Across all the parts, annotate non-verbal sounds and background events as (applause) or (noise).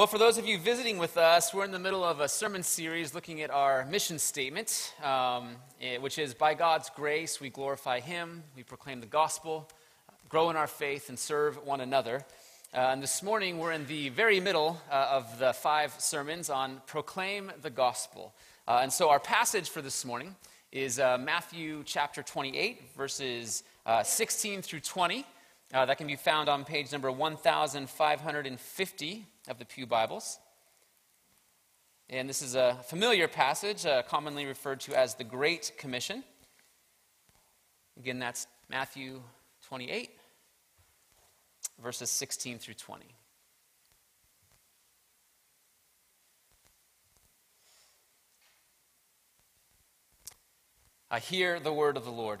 Well, for those of you visiting with us, we're in the middle of a sermon series looking at our mission statement, um, eh, which is by God's grace, we glorify Him, we proclaim the gospel, grow in our faith, and serve one another. Uh, and this morning, we're in the very middle uh, of the five sermons on proclaim the gospel. Uh, and so, our passage for this morning is uh, Matthew chapter 28, verses uh, 16 through 20. Uh, that can be found on page number 1550 of the Pew Bibles. And this is a familiar passage, uh, commonly referred to as the Great Commission. Again, that's Matthew 28, verses 16 through 20. I hear the word of the Lord.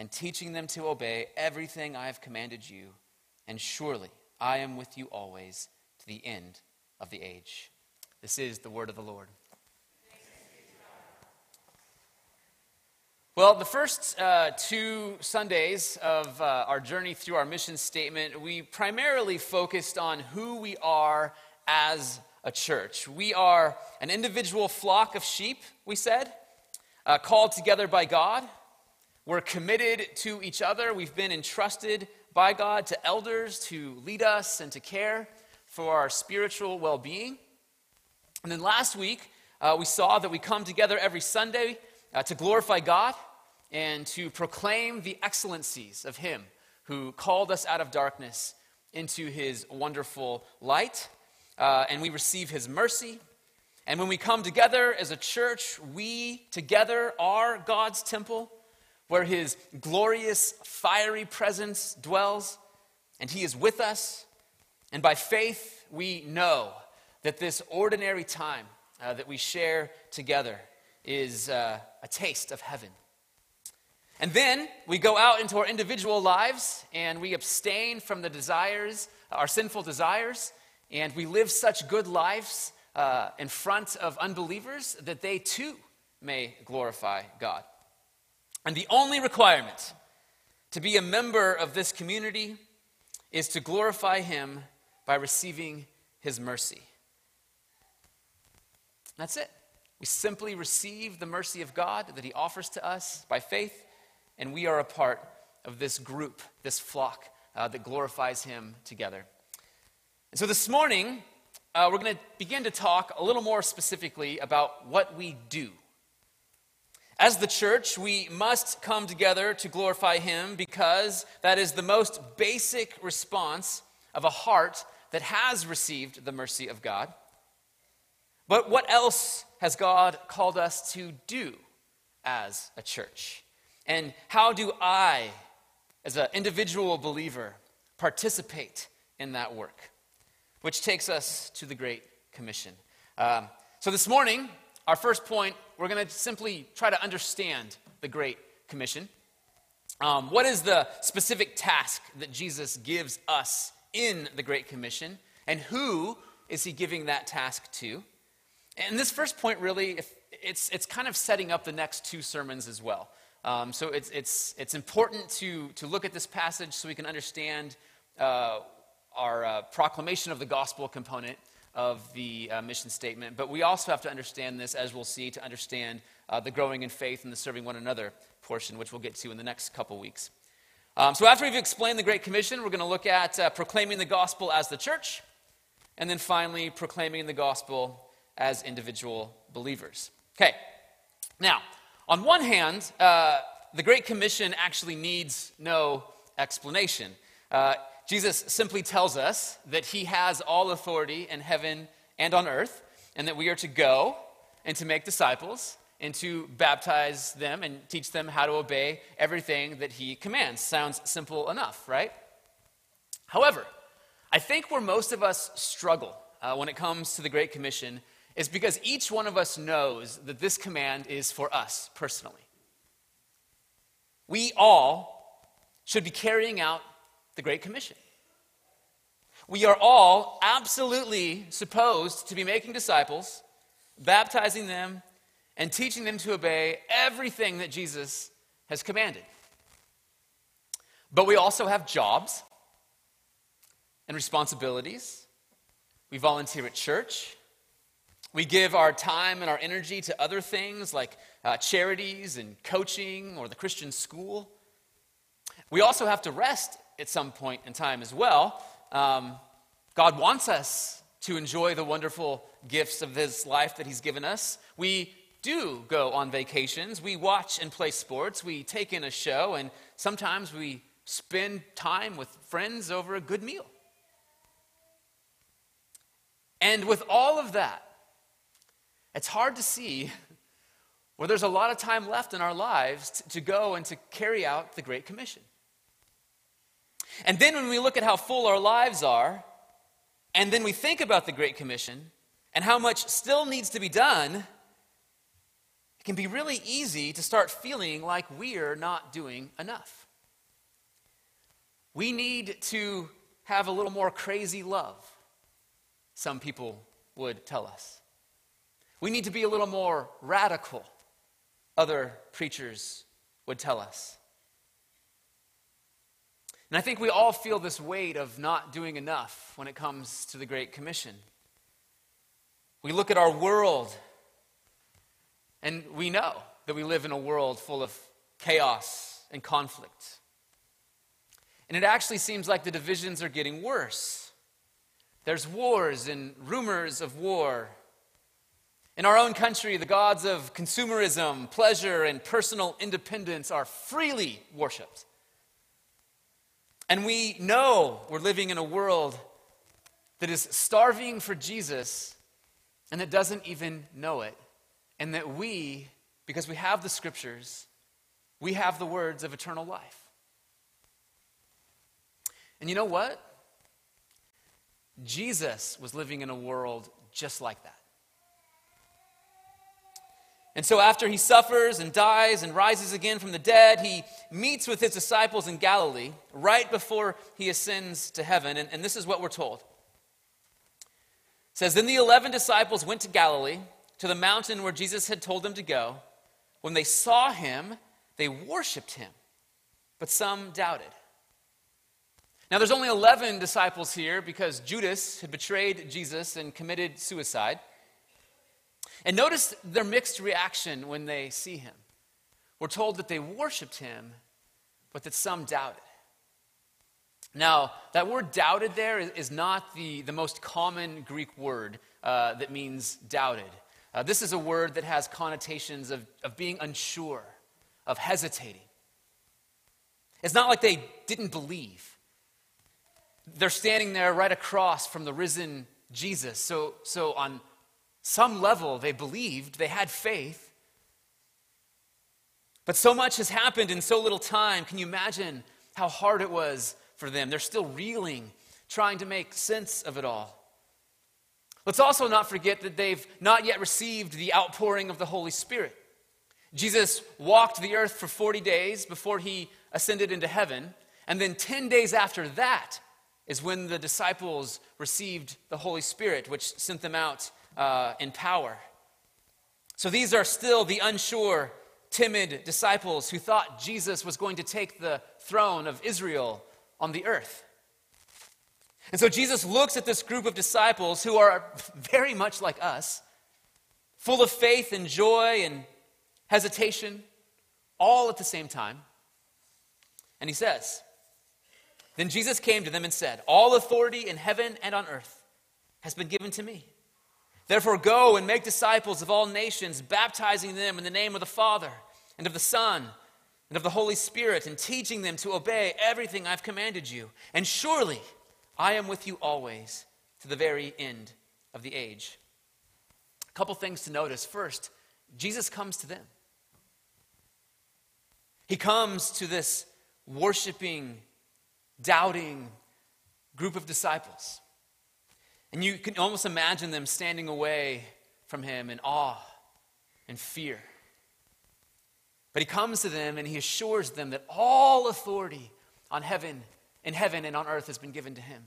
and teaching them to obey everything I have commanded you. And surely I am with you always to the end of the age. This is the word of the Lord. Well, the first uh, two Sundays of uh, our journey through our mission statement, we primarily focused on who we are as a church. We are an individual flock of sheep, we said, uh, called together by God we're committed to each other. We've been entrusted by God to elders to lead us and to care for our spiritual well being. And then last week, uh, we saw that we come together every Sunday uh, to glorify God and to proclaim the excellencies of Him who called us out of darkness into His wonderful light. Uh, and we receive His mercy. And when we come together as a church, we together are God's temple where his glorious, fiery presence dwells, and he is with us. And by faith, we know that this ordinary time uh, that we share together is uh, a taste of heaven. And then we go out into our individual lives and we abstain from the desires, our sinful desires, and we live such good lives uh, in front of unbelievers that they too may glorify God. And the only requirement to be a member of this community is to glorify Him by receiving His mercy. That's it. We simply receive the mercy of God that He offers to us by faith, and we are a part of this group, this flock uh, that glorifies Him together. And so this morning, uh, we're going to begin to talk a little more specifically about what we do as the church, we must come together to glorify Him because that is the most basic response of a heart that has received the mercy of God. But what else has God called us to do as a church? And how do I, as an individual believer, participate in that work? Which takes us to the Great Commission. Um, so this morning, our first point, we're going to simply try to understand the Great Commission. Um, what is the specific task that Jesus gives us in the Great Commission? And who is he giving that task to? And this first point really, it's, it's kind of setting up the next two sermons as well. Um, so it's, it's, it's important to, to look at this passage so we can understand uh, our uh, proclamation of the gospel component of the uh, mission statement. But we also have to understand this, as we'll see, to understand uh, the growing in faith and the serving one another portion, which we'll get to in the next couple weeks. Um, so, after we've explained the Great Commission, we're going to look at uh, proclaiming the gospel as the church, and then finally, proclaiming the gospel as individual believers. Okay, now, on one hand, uh, the Great Commission actually needs no explanation. Uh, Jesus simply tells us that he has all authority in heaven and on earth, and that we are to go and to make disciples and to baptize them and teach them how to obey everything that he commands. Sounds simple enough, right? However, I think where most of us struggle uh, when it comes to the Great Commission is because each one of us knows that this command is for us personally. We all should be carrying out the Great Commission. We are all absolutely supposed to be making disciples, baptizing them, and teaching them to obey everything that Jesus has commanded. But we also have jobs and responsibilities. We volunteer at church. We give our time and our energy to other things like uh, charities and coaching or the Christian school. We also have to rest at some point in time as well. Um, God wants us to enjoy the wonderful gifts of His life that He's given us. We do go on vacations. We watch and play sports. We take in a show, and sometimes we spend time with friends over a good meal. And with all of that, it's hard to see where there's a lot of time left in our lives to, to go and to carry out the Great Commission. And then when we look at how full our lives are, and then we think about the Great Commission and how much still needs to be done, it can be really easy to start feeling like we're not doing enough. We need to have a little more crazy love, some people would tell us. We need to be a little more radical, other preachers would tell us. And I think we all feel this weight of not doing enough when it comes to the Great Commission. We look at our world, and we know that we live in a world full of chaos and conflict. And it actually seems like the divisions are getting worse. There's wars and rumors of war. In our own country, the gods of consumerism, pleasure, and personal independence are freely worshiped. And we know we're living in a world that is starving for Jesus and that doesn't even know it. And that we, because we have the scriptures, we have the words of eternal life. And you know what? Jesus was living in a world just like that. And so, after he suffers and dies and rises again from the dead, he meets with his disciples in Galilee right before he ascends to heaven. And, and this is what we're told. It says, Then the eleven disciples went to Galilee, to the mountain where Jesus had told them to go. When they saw him, they worshiped him, but some doubted. Now, there's only 11 disciples here because Judas had betrayed Jesus and committed suicide. And notice their mixed reaction when they see him. We're told that they worshiped him, but that some doubted. Now, that word doubted there is not the, the most common Greek word uh, that means doubted. Uh, this is a word that has connotations of, of being unsure, of hesitating. It's not like they didn't believe. They're standing there right across from the risen Jesus. So, so on some level, they believed, they had faith. But so much has happened in so little time. Can you imagine how hard it was for them? They're still reeling, trying to make sense of it all. Let's also not forget that they've not yet received the outpouring of the Holy Spirit. Jesus walked the earth for 40 days before he ascended into heaven, and then 10 days after that is when the disciples received the Holy Spirit, which sent them out uh, in power. So these are still the unsure, timid disciples who thought Jesus was going to take the throne of Israel on the earth. And so Jesus looks at this group of disciples who are very much like us, full of faith and joy and hesitation, all at the same time. And he says, Then Jesus came to them and said, All authority in heaven and on earth has been given to me. Therefore, go and make disciples of all nations, baptizing them in the name of the Father and of the Son and of the Holy Spirit, and teaching them to obey everything I've commanded you. And surely I am with you always to the very end of the age. A couple things to notice. First, Jesus comes to them. He comes to this worshiping, doubting group of disciples. And you can almost imagine them standing away from him in awe and fear. But he comes to them and he assures them that all authority on heaven, in heaven and on earth has been given to him.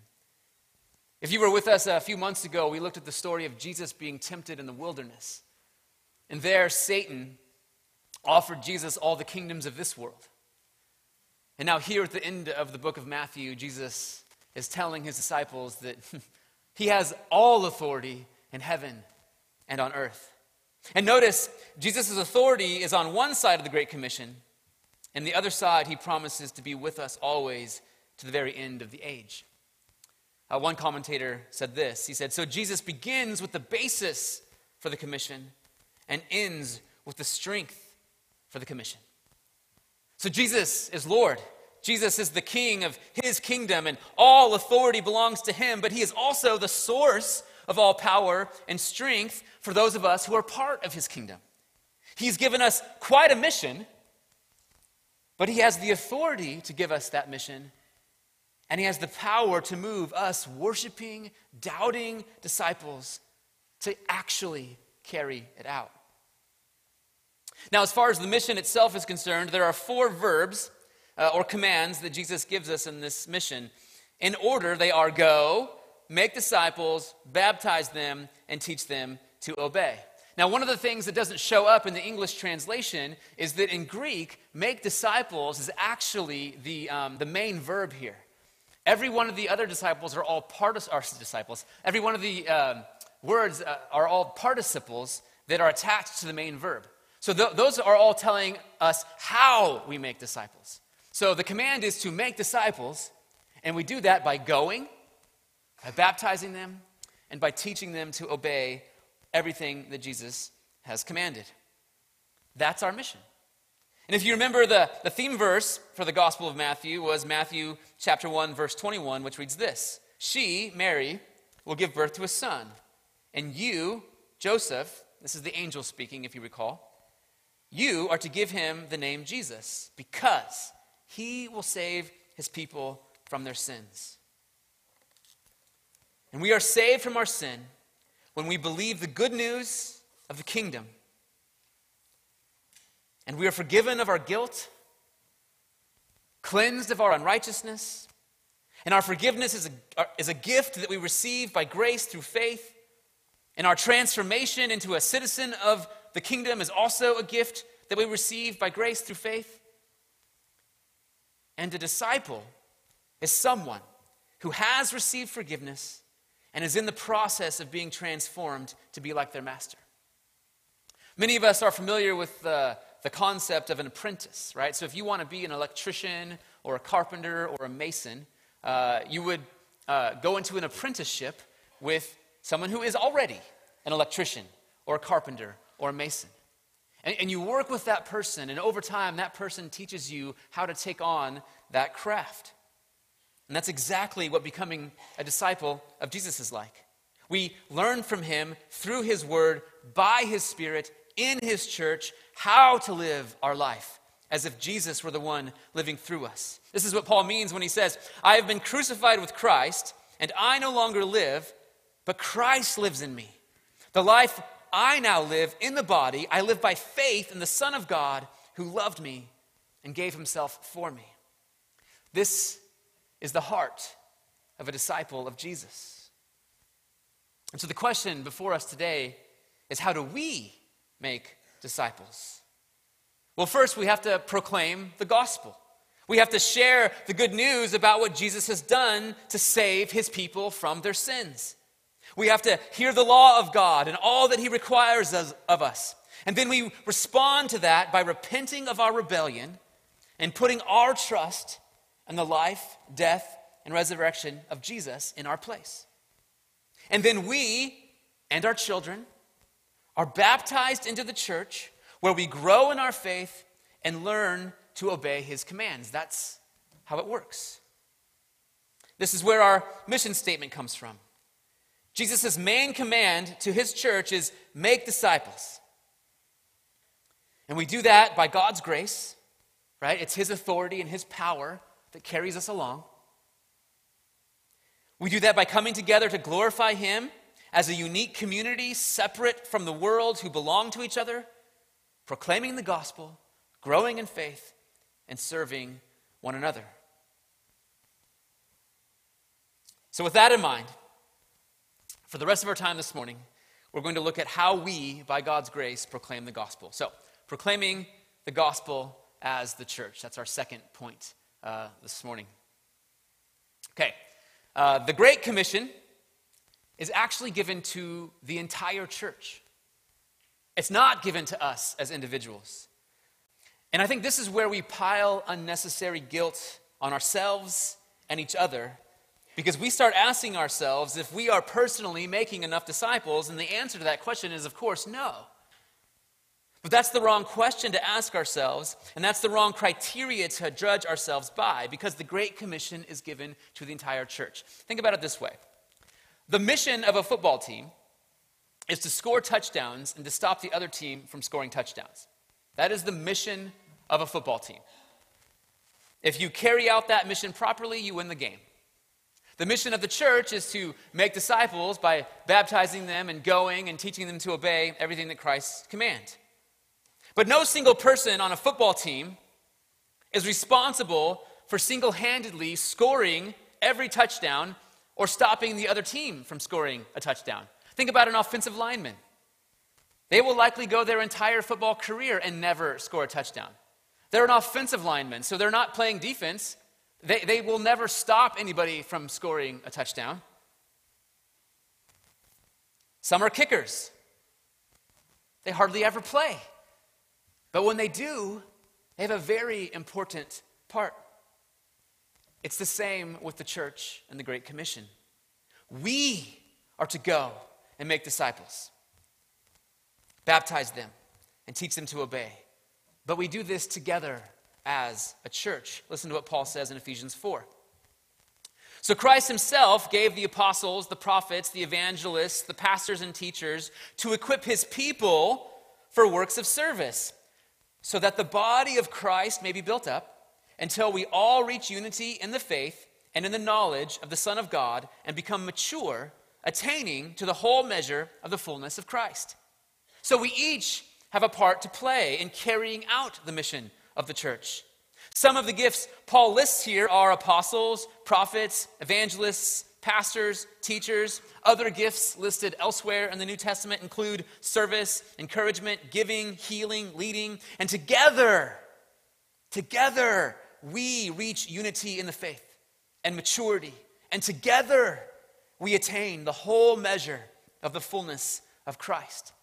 If you were with us a few months ago, we looked at the story of Jesus being tempted in the wilderness. And there, Satan offered Jesus all the kingdoms of this world. And now, here at the end of the book of Matthew, Jesus is telling his disciples that (laughs) he has all authority in heaven and on earth. And notice, Jesus' authority is on one side of the Great Commission, and the other side, he promises to be with us always to the very end of the age. Uh, one commentator said this He said, So Jesus begins with the basis for the commission and ends with the strength for the commission. So Jesus is Lord. Jesus is the king of his kingdom, and all authority belongs to him, but he is also the source of all power and strength for those of us who are part of his kingdom. He's given us quite a mission, but he has the authority to give us that mission, and he has the power to move us worshiping, doubting disciples to actually carry it out. Now, as far as the mission itself is concerned, there are four verbs uh, or commands that Jesus gives us in this mission. In order, they are go, make disciples, baptize them, and teach them to obey. Now, one of the things that doesn't show up in the English translation is that in Greek, make disciples is actually the, um, the main verb here. Every one of the other disciples are all participles, disciples. Every one of the um, words uh, are all participles that are attached to the main verb. So th- those are all telling us how we make disciples. So the command is to make disciples, and we do that by going, by baptizing them, and by teaching them to obey everything that Jesus has commanded. That's our mission. And if you remember, the, the theme verse for the Gospel of Matthew was Matthew chapter 1, verse 21, which reads this She, Mary, will give birth to a son, and you, Joseph, this is the angel speaking, if you recall, you are to give him the name Jesus, because he will save his people from their sins. And we are saved from our sin when we believe the good news of the kingdom. And we are forgiven of our guilt, cleansed of our unrighteousness. And our forgiveness is a, is a gift that we receive by grace through faith. And our transformation into a citizen of the kingdom is also a gift that we receive by grace through faith. And a disciple is someone who has received forgiveness and is in the process of being transformed to be like their master. Many of us are familiar with the, the concept of an apprentice, right? So if you want to be an electrician or a carpenter or a mason, uh, you would uh, go into an apprenticeship with someone who is already an electrician or a carpenter or a mason. And, and you work with that person, and over time, that person teaches you how to take on that craft. And that's exactly what becoming a disciple of Jesus is like. We learn from him through his word, by his spirit, in his church, how to live our life as if Jesus were the one living through us. This is what Paul means when he says, I have been crucified with Christ, and I no longer live, but Christ lives in me. The life I now live in the body, I live by faith in the Son of God who loved me and gave himself for me. This is the heart of a disciple of Jesus. And so the question before us today is how do we make disciples? Well, first, we have to proclaim the gospel. We have to share the good news about what Jesus has done to save his people from their sins. We have to hear the law of God and all that he requires of us. And then we respond to that by repenting of our rebellion and putting our trust in the life, death, and resurrection of Jesus in our place. And then we and our children are baptized into the church where we grow in our faith and learn to obey his commands. That's how it works. This is where our mission statement comes from. Jesus' main command to his church is make disciples. And we do that by God's grace, right? It's his authority and his power that carries us along. We do that by coming together to glorify Him as a unique community separate from the world who belong to each other, proclaiming the gospel, growing in faith, and serving one another. So, with that in mind, for the rest of our time this morning, we're going to look at how we, by God's grace, proclaim the gospel. So, proclaiming the gospel as the church. That's our second point uh, this morning. Okay, uh, the Great Commission is actually given to the entire church. It's not given to us as individuals. And I think this is where we pile unnecessary guilt on ourselves and each other because we start asking ourselves if we are personally making enough disciples, and the answer to that question is, of course, no. But that's the wrong question to ask ourselves, and that's the wrong criteria to judge ourselves by, because the Great Commission is given to the entire church. Think about it this way the mission of a football team is to score touchdowns and to stop the other team from scoring touchdowns. That is the mission of a football team. If you carry out that mission properly, you win the game. The mission of the church is to make disciples by baptizing them and going and teaching them to obey everything that Christ commands. But no single person on a football team is responsible for single handedly scoring every touchdown or stopping the other team from scoring a touchdown. Think about an offensive lineman. They will likely go their entire football career and never score a touchdown. They're an offensive lineman, so they're not playing defense. They, they will never stop anybody from scoring a touchdown. Some are kickers, they hardly ever play. But when they do, they have a very important part. It's the same with the church and the Great Commission. We are to go and make disciples, baptize them, and teach them to obey. But we do this together as a church. Listen to what Paul says in Ephesians 4. So Christ himself gave the apostles, the prophets, the evangelists, the pastors, and teachers to equip his people for works of service, so that the body of Christ may be built up until we all reach unity in the faith and in the knowledge of the Son of God and become mature, attaining to the whole measure of the fullness of Christ. So we each have a part to play in carrying out the mission of the church. Some of the gifts Paul lists here are apostles, prophets, evangelists, pastors, teachers. Other gifts listed elsewhere in the New Testament include service, encouragement, giving, healing, leading. And together, together, we reach unity in the faith and maturity. And together, we attain the whole measure of the fullness of Christ.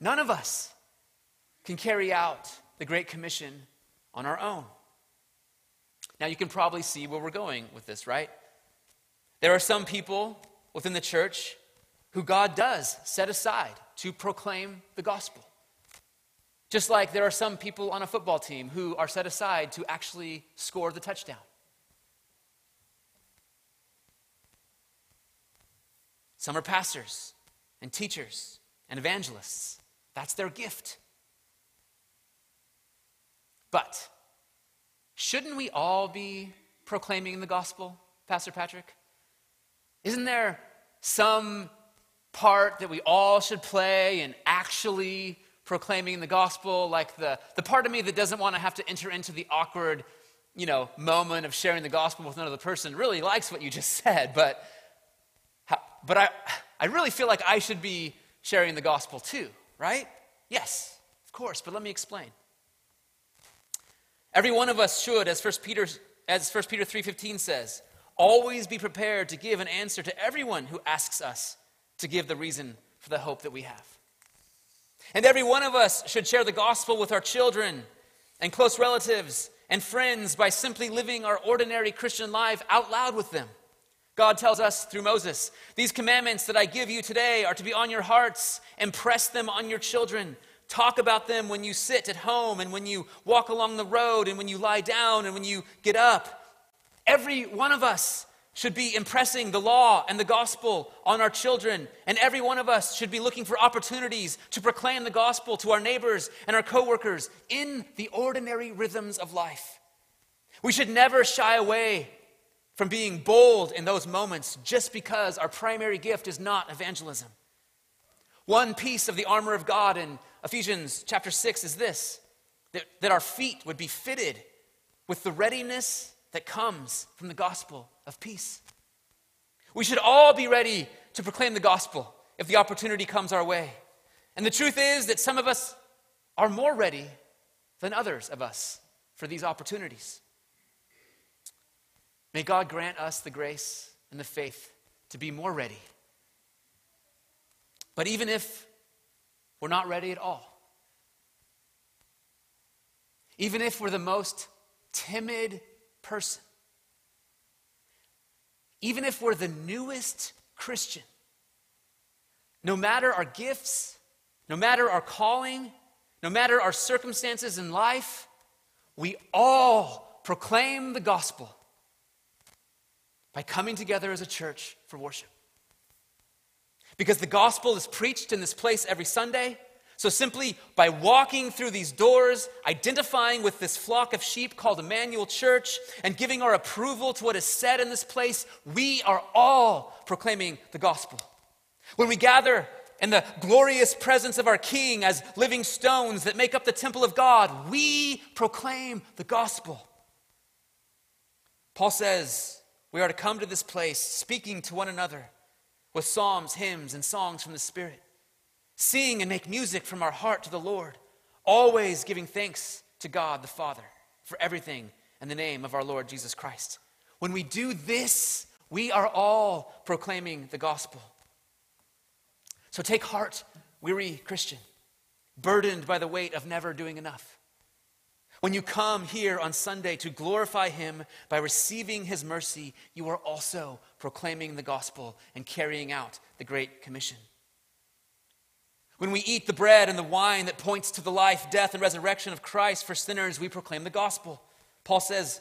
None of us can carry out the Great Commission on our own. Now, you can probably see where we're going with this, right? There are some people within the church who God does set aside to proclaim the gospel. Just like there are some people on a football team who are set aside to actually score the touchdown. Some are pastors and teachers and evangelists. That's their gift. But shouldn't we all be proclaiming the gospel, Pastor Patrick? Isn't there some part that we all should play in actually proclaiming the gospel? Like the, the part of me that doesn't want to have to enter into the awkward, you know, moment of sharing the gospel with another person really likes what you just (laughs) said, but, but I, I really feel like I should be sharing the gospel too, right? Yes, of course, but let me explain. Every one of us should, as 1 Peter, as 1 Peter 3.15 says, always be prepared to give an answer to everyone who asks us to give the reason for the hope that we have. And every one of us should share the gospel with our children and close relatives and friends by simply living our ordinary Christian life out loud with them. God tells us through Moses, These commandments that I give you today are to be on your hearts. Impress them on your children. Talk about them when you sit at home and when you walk along the road and when you lie down and when you get up. Every one of us should be impressing the law and the gospel on our children, and every one of us should be looking for opportunities to proclaim the gospel to our neighbors and our coworkers in the ordinary rhythms of life. We should never shy away from being bold in those moments just because our primary gift is not evangelism. One piece of the armor of God in Ephesians chapter 6 is this that, that our feet would be fitted with the readiness that comes from the gospel of peace. We should all be ready to proclaim the gospel if the opportunity comes our way. And the truth is that some of us are more ready than others of us for these opportunities. May God grant us the grace and the faith to be more ready. But even if we're not ready at all, even if we're the most timid person, even if we're the newest Christian, no matter our gifts, no matter our calling, no matter our circumstances in life, we all proclaim the gospel by coming together as a church for worship. Because the gospel is preached in this place every Sunday. So, simply by walking through these doors, identifying with this flock of sheep called Emmanuel Church, and giving our approval to what is said in this place, we are all proclaiming the gospel. When we gather in the glorious presence of our King as living stones that make up the temple of God, we proclaim the gospel. Paul says, we are to come to this place speaking to one another with psalms, hymns, and songs from the Spirit. Sing and make music from our heart to the Lord, always giving thanks to God the Father for everything in the name of our Lord Jesus Christ. When we do this, we are all proclaiming the gospel. So take heart, weary Christian, burdened by the weight of never doing enough. When you come here on Sunday to glorify Him by receiving His mercy, you are also proclaiming the gospel and carrying out the Great Commission. When we eat the bread and the wine that points to the life, death, and resurrection of Christ for sinners, we proclaim the gospel. Paul says,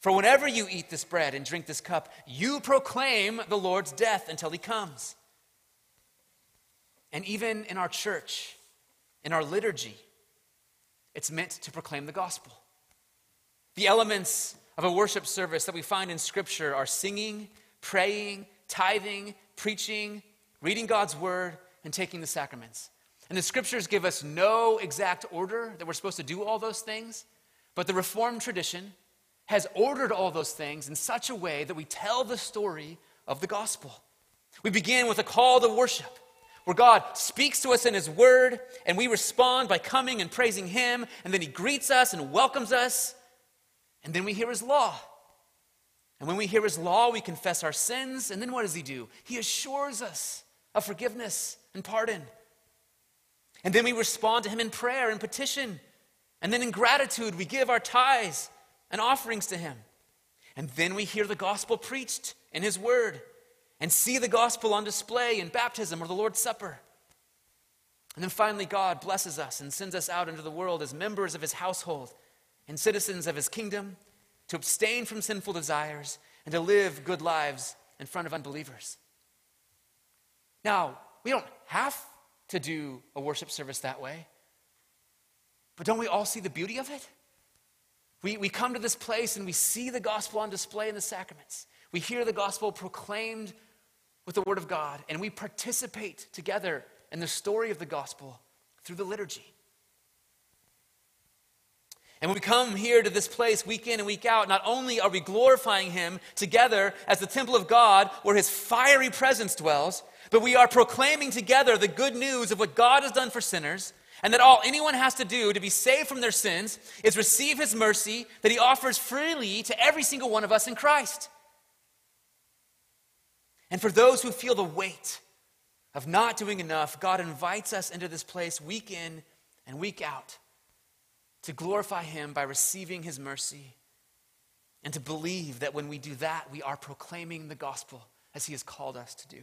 For whenever you eat this bread and drink this cup, you proclaim the Lord's death until He comes. And even in our church, in our liturgy, it's meant to proclaim the gospel. The elements of a worship service that we find in Scripture are singing, praying, tithing, preaching, reading God's word, and taking the sacraments. And the Scriptures give us no exact order that we're supposed to do all those things, but the Reformed tradition has ordered all those things in such a way that we tell the story of the gospel. We begin with a call to worship where God speaks to us in His Word, and we respond by coming and praising Him, and then He greets us and welcomes us, and then we hear His law. And when we hear His law, we confess our sins, and then what does He do? He assures us of forgiveness and pardon. And then we respond to Him in prayer and petition, and then in gratitude, we give our tithes and offerings to Him. And then we hear the gospel preached in His Word and see the gospel on display in baptism or the Lord's Supper. And then finally, God blesses us and sends us out into the world as members of his household and citizens of his kingdom to abstain from sinful desires and to live good lives in front of unbelievers. Now, we don't have to do a worship service that way, but don't we all see the beauty of it? We, we come to this place and we see the gospel on display in the sacraments. We hear the gospel proclaimed with the Word of God, and we participate together in the story of the gospel through the liturgy. And when we come here to this place week in and week out, not only are we glorifying Him together as the temple of God where His fiery presence dwells, but we are proclaiming together the good news of what God has done for sinners, and that all anyone has to do to be saved from their sins is receive His mercy that He offers freely to every single one of us in Christ. And for those who feel the weight of not doing enough, God invites us into this place week in and week out to glorify Him by receiving His mercy and to believe that when we do that, we are proclaiming the gospel as He has called us to do.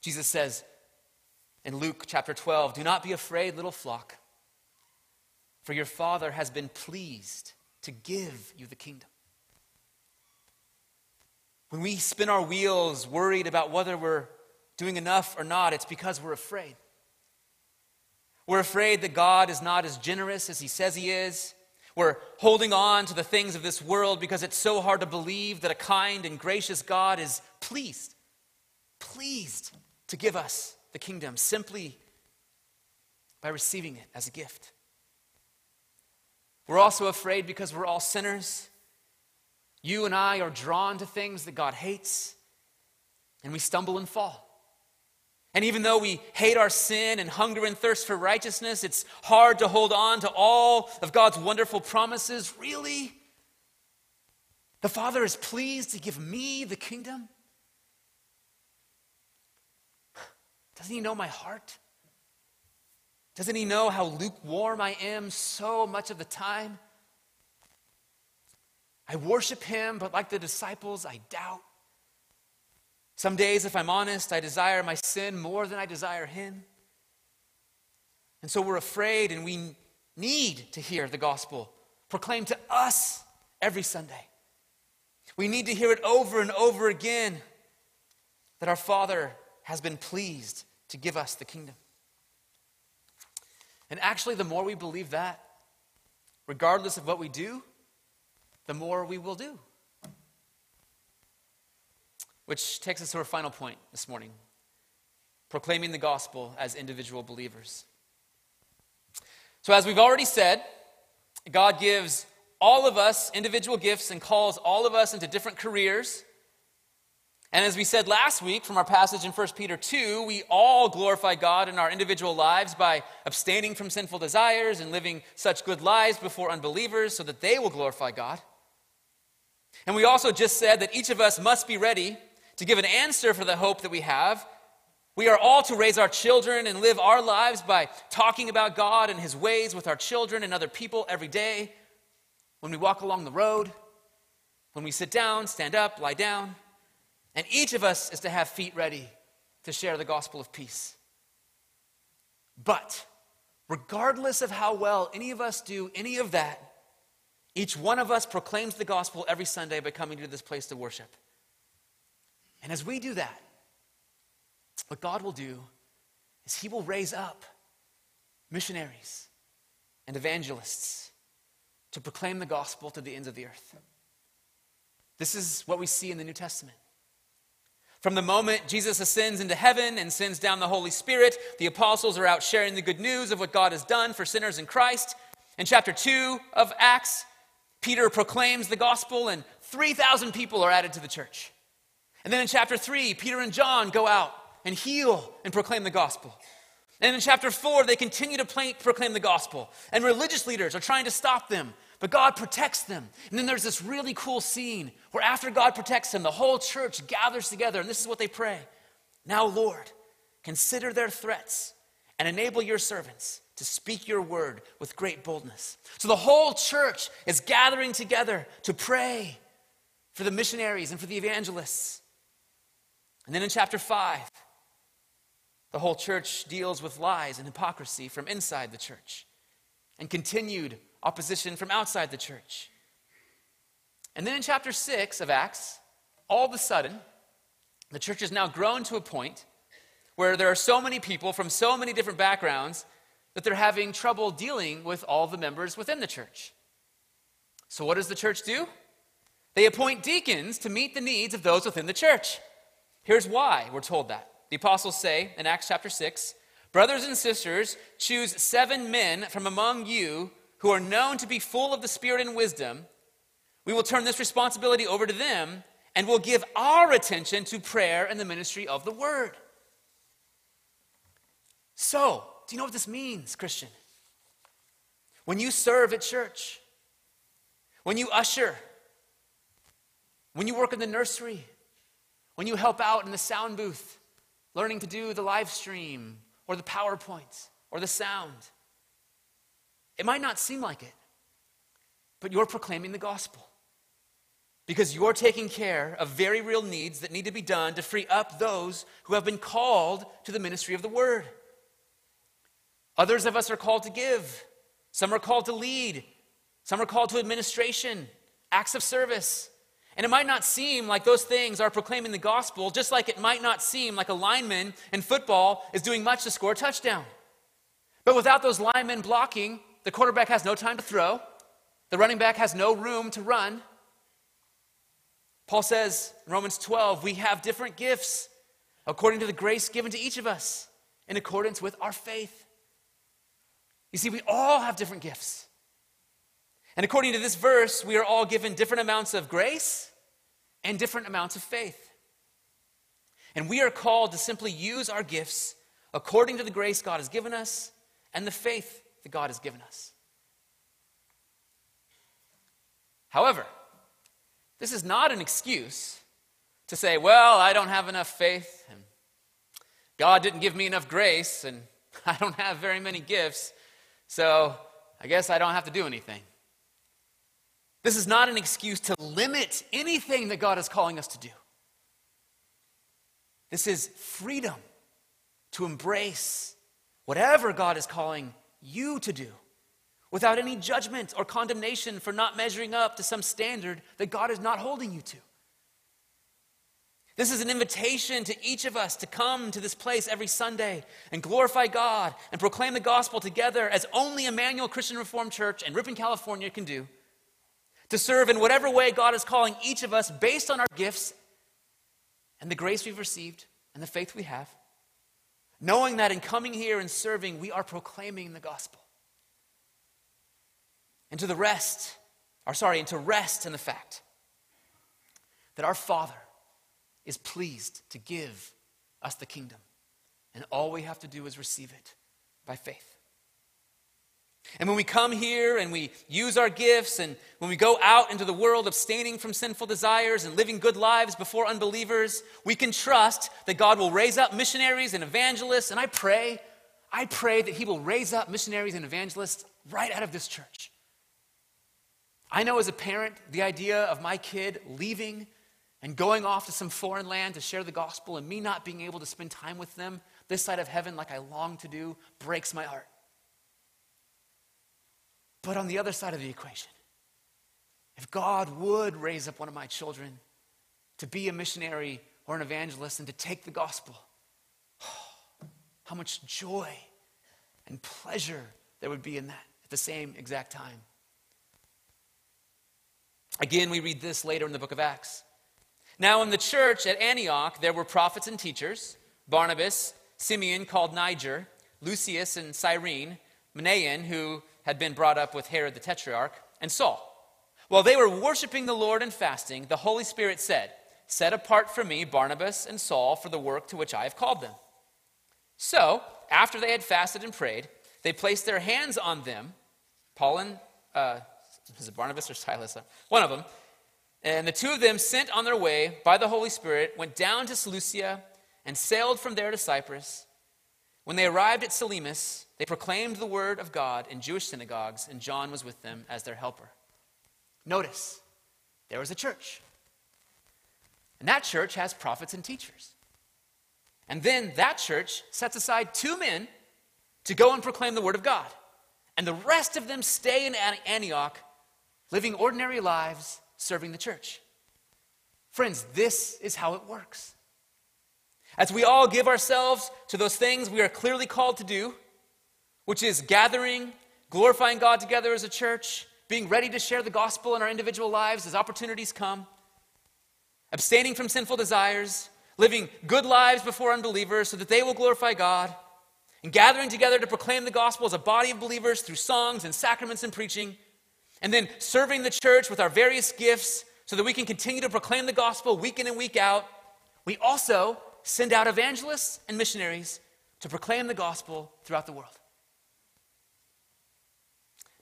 Jesus says in Luke chapter 12 Do not be afraid, little flock, for your Father has been pleased to give you the kingdom. When we spin our wheels worried about whether we're doing enough or not, it's because we're afraid. We're afraid that God is not as generous as He says He is. We're holding on to the things of this world because it's so hard to believe that a kind and gracious God is pleased, pleased to give us the kingdom simply by receiving it as a gift. We're also afraid because we're all sinners. You and I are drawn to things that God hates, and we stumble and fall. And even though we hate our sin and hunger and thirst for righteousness, it's hard to hold on to all of God's wonderful promises. Really? The Father is pleased to give me the kingdom? Doesn't He know my heart? Doesn't He know how lukewarm I am so much of the time? I worship Him, but like the disciples, I doubt. Some days, if I'm honest, I desire my sin more than I desire Him. And so we're afraid and we need to hear the gospel proclaimed to us every Sunday. We need to hear it over and over again that our Father has been pleased to give us the kingdom. And actually, the more we believe that, regardless of what we do, the more we will do. Which takes us to our final point this morning proclaiming the gospel as individual believers. So, as we've already said, God gives all of us individual gifts and calls all of us into different careers. And as we said last week from our passage in 1 Peter 2, we all glorify God in our individual lives by abstaining from sinful desires and living such good lives before unbelievers so that they will glorify God. And we also just said that each of us must be ready to give an answer for the hope that we have. We are all to raise our children and live our lives by talking about God and His ways with our children and other people every day. When we walk along the road, when we sit down, stand up, lie down. And each of us is to have feet ready to share the gospel of peace. But, regardless of how well any of us do any of that, each one of us proclaims the gospel every Sunday by coming to this place to worship. And as we do that, what God will do is He will raise up missionaries and evangelists to proclaim the gospel to the ends of the earth. This is what we see in the New Testament. From the moment Jesus ascends into heaven and sends down the Holy Spirit, the apostles are out sharing the good news of what God has done for sinners in Christ. In chapter 2 of Acts, Peter proclaims the gospel, and 3,000 people are added to the church. And then in chapter 3, Peter and John go out and heal and proclaim the gospel. And in chapter 4, they continue to play, proclaim the gospel. And religious leaders are trying to stop them, but God protects them. And then there's this really cool scene where after God protects them, the whole church gathers together, and this is what they pray Now, Lord, consider their threats and enable your servants to speak your word with great boldness. So the whole church is gathering together to pray for the missionaries and for the evangelists. And then in chapter 5, the whole church deals with lies and hypocrisy from inside the church and continued opposition from outside the church. And then in chapter 6 of Acts, all of a sudden, the church has now grown to a point where there are so many people from so many different backgrounds that they're having trouble dealing with all the members within the church. So, what does the church do? They appoint deacons to meet the needs of those within the church. Here's why we're told that. The apostles say in Acts chapter 6 Brothers and sisters, choose seven men from among you who are known to be full of the Spirit and wisdom. We will turn this responsibility over to them and we'll give our attention to prayer and the ministry of the word. So, do you know what this means, Christian? When you serve at church, when you usher, when you work in the nursery, when you help out in the sound booth, learning to do the live stream or the PowerPoint or the sound, it might not seem like it, but you're proclaiming the gospel. Because you're taking care of very real needs that need to be done to free up those who have been called to the ministry of the word. Others of us are called to give, some are called to lead, some are called to administration, acts of service. And it might not seem like those things are proclaiming the gospel, just like it might not seem like a lineman in football is doing much to score a touchdown. But without those linemen blocking, the quarterback has no time to throw. The running back has no room to run. Paul says in Romans 12, we have different gifts according to the grace given to each of us in accordance with our faith. You see, we all have different gifts. And according to this verse, we are all given different amounts of grace and different amounts of faith. And we are called to simply use our gifts according to the grace God has given us and the faith that God has given us. However, this is not an excuse to say, well, I don't have enough faith, and God didn't give me enough grace, and (laughs) I don't have very many gifts, so I guess I don't have to do anything. This is not an excuse to limit anything that God is calling us to do. This is freedom to embrace whatever God is calling you to do without any judgment or condemnation for not measuring up to some standard that God is not holding you to. This is an invitation to each of us to come to this place every Sunday and glorify God and proclaim the gospel together as only Emmanuel Christian Reformed Church and Ripon, California can do. To serve in whatever way God is calling each of us based on our gifts and the grace we've received and the faith we have, knowing that in coming here and serving, we are proclaiming the gospel. And to the rest, or sorry, and to rest in the fact that our Father is pleased to give us the kingdom. And all we have to do is receive it by faith. And when we come here and we use our gifts, and when we go out into the world abstaining from sinful desires and living good lives before unbelievers, we can trust that God will raise up missionaries and evangelists. And I pray, I pray that He will raise up missionaries and evangelists right out of this church. I know as a parent, the idea of my kid leaving and going off to some foreign land to share the gospel and me not being able to spend time with them this side of heaven like I long to do breaks my heart. But on the other side of the equation, if God would raise up one of my children to be a missionary or an evangelist and to take the gospel, (sighs) how much joy and pleasure there would be in that at the same exact time. Again, we read this later in the book of Acts. Now, in the church at Antioch, there were prophets and teachers Barnabas, Simeon called Niger, Lucius and Cyrene, Manaen, who had been brought up with Herod the Tetrarch, and Saul. While they were worshiping the Lord and fasting, the Holy Spirit said, Set apart for me Barnabas and Saul for the work to which I have called them. So, after they had fasted and prayed, they placed their hands on them, Paul and, uh, is it Barnabas or Silas? One of them, and the two of them, sent on their way by the Holy Spirit, went down to Seleucia and sailed from there to Cyprus. When they arrived at Salamis, they proclaimed the word of God in Jewish synagogues, and John was with them as their helper. Notice, there was a church. And that church has prophets and teachers. And then that church sets aside two men to go and proclaim the word of God. And the rest of them stay in Antioch, living ordinary lives serving the church. Friends, this is how it works. As we all give ourselves to those things we are clearly called to do, which is gathering, glorifying God together as a church, being ready to share the gospel in our individual lives as opportunities come, abstaining from sinful desires, living good lives before unbelievers so that they will glorify God, and gathering together to proclaim the gospel as a body of believers through songs and sacraments and preaching and then serving the church with our various gifts so that we can continue to proclaim the gospel week in and week out. We also send out evangelists and missionaries to proclaim the gospel throughout the world.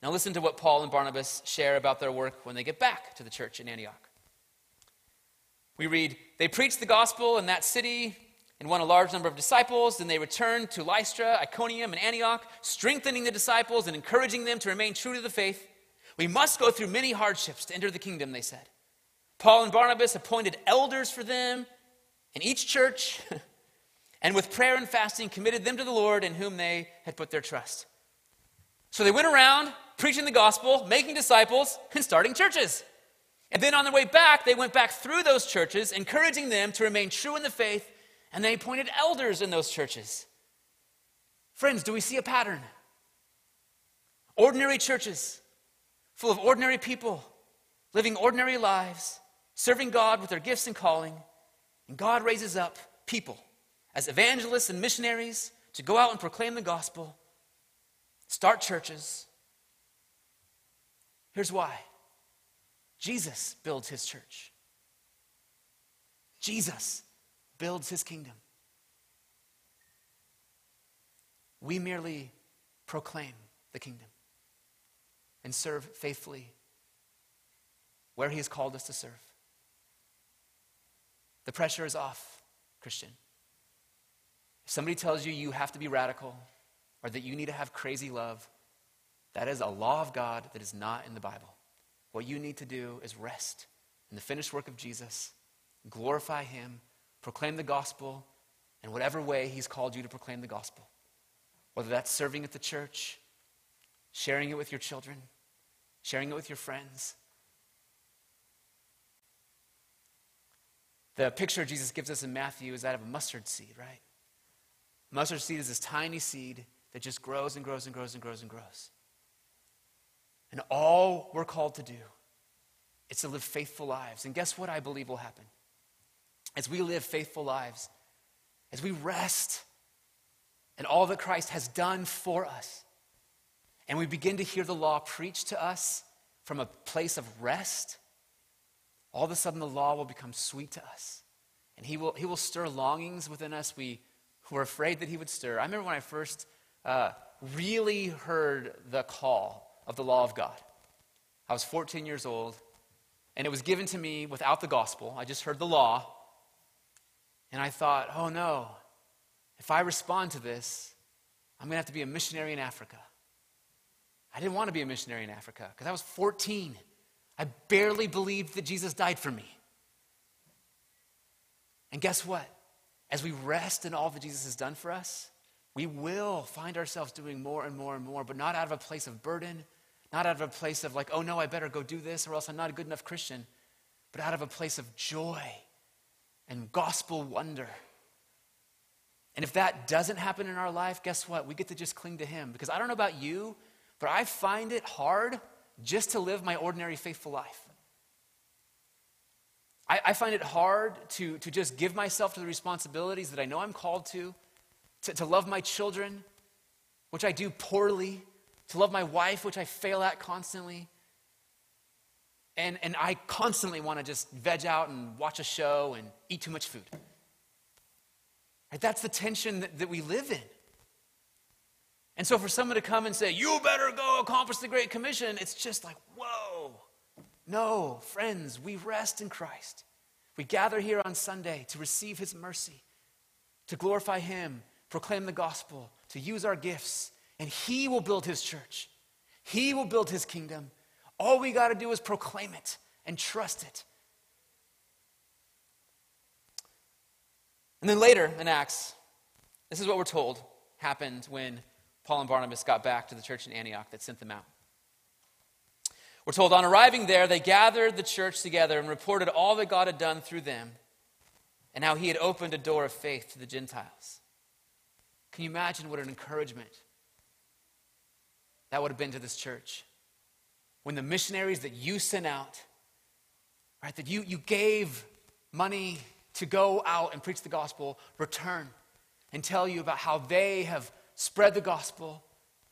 Now, listen to what Paul and Barnabas share about their work when they get back to the church in Antioch. We read, They preached the gospel in that city and won a large number of disciples. Then they returned to Lystra, Iconium, and Antioch, strengthening the disciples and encouraging them to remain true to the faith. We must go through many hardships to enter the kingdom, they said. Paul and Barnabas appointed elders for them in each church, (laughs) and with prayer and fasting committed them to the Lord in whom they had put their trust. So they went around preaching the gospel, making disciples, and starting churches. And then on their way back, they went back through those churches, encouraging them to remain true in the faith, and they appointed elders in those churches. Friends, do we see a pattern? Ordinary churches full of ordinary people, living ordinary lives, serving God with their gifts and calling. And God raises up people as evangelists and missionaries to go out and proclaim the gospel, start churches. Here's why Jesus builds his church, Jesus builds his kingdom. We merely proclaim the kingdom and serve faithfully where he has called us to serve. The pressure is off, Christian. If somebody tells you you have to be radical or that you need to have crazy love, that is a law of God that is not in the Bible. What you need to do is rest in the finished work of Jesus, glorify him, proclaim the gospel in whatever way he's called you to proclaim the gospel. Whether that's serving at the church, sharing it with your children, sharing it with your friends. The picture Jesus gives us in Matthew is that of a mustard seed, right? Mustard seed is this tiny seed that just grows and grows and grows and grows and grows. And all we're called to do is to live faithful lives. And guess what I believe will happen? As we live faithful lives, as we rest in all that Christ has done for us, and we begin to hear the law preached to us from a place of rest, all of a sudden the law will become sweet to us. And he will, he will stir longings within us we were afraid that he would stir. I remember when I first uh, really heard the call of the law of God. I was 14 years old, and it was given to me without the gospel. I just heard the law, and I thought, oh no, if I respond to this, I'm going to have to be a missionary in Africa. I didn't want to be a missionary in Africa because I was 14. I barely believed that Jesus died for me. And guess what? As we rest in all that Jesus has done for us, we will find ourselves doing more and more and more, but not out of a place of burden, not out of a place of like, oh no, I better go do this or else I'm not a good enough Christian, but out of a place of joy and gospel wonder. And if that doesn't happen in our life, guess what? We get to just cling to Him. Because I don't know about you, but I find it hard just to live my ordinary faithful life. I, I, find it hard to, to just give myself to the responsibilities that I know I'm called to, to, to love my children, which I do poorly, to love my wife, which I fail at constantly. And, and I constantly want to just veg out and watch a show and eat too much food. Right? That's the tension that, that we live in. And so for someone to come and say, you better go accomplish the Great Commission, it's just like, whoa. No, friends, we rest in Christ. We gather here on Sunday to receive his mercy, to glorify him, proclaim the gospel, to use our gifts, and he will build his church. He will build his kingdom. All we got to do is proclaim it and trust it. And then later in Acts, this is what we're told happened when Paul and Barnabas got back to the church in Antioch that sent them out. We're told on arriving there, they gathered the church together and reported all that God had done through them and how he had opened a door of faith to the Gentiles. Can you imagine what an encouragement that would have been to this church? When the missionaries that you sent out, right, that you, you gave money to go out and preach the gospel, return and tell you about how they have spread the gospel,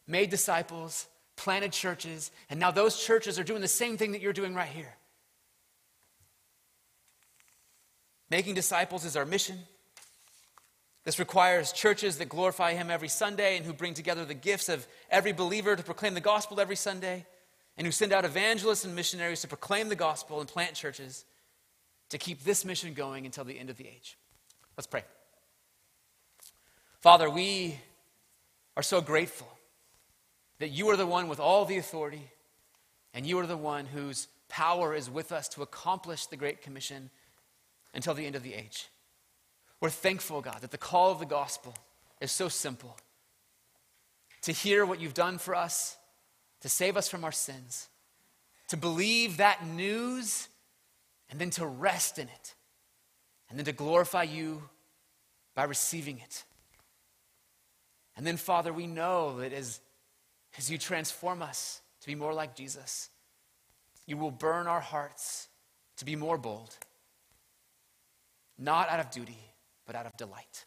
made disciples, planted churches, and now those churches are doing the same thing that you're doing right here. Making disciples is our mission. This requires churches that glorify Him every Sunday and who bring together the gifts of every believer to proclaim the gospel every Sunday, and who send out evangelists and missionaries to proclaim the gospel and plant churches to keep this mission going until the end of the age. Let's pray. Father, we are so grateful that you are the one with all the authority and you are the one whose power is with us to accomplish the Great Commission until the end of the age. We're thankful, God, that the call of the gospel is so simple to hear what you've done for us, to save us from our sins, to believe that news, and then to rest in it, and then to glorify you by receiving it. And then, Father, we know that as, as you transform us to be more like Jesus, You will burn our hearts to be more bold, not out of duty, but out of delight.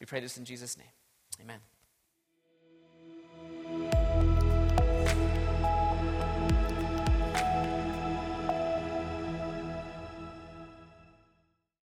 We pray this in Jesus' name. Amen.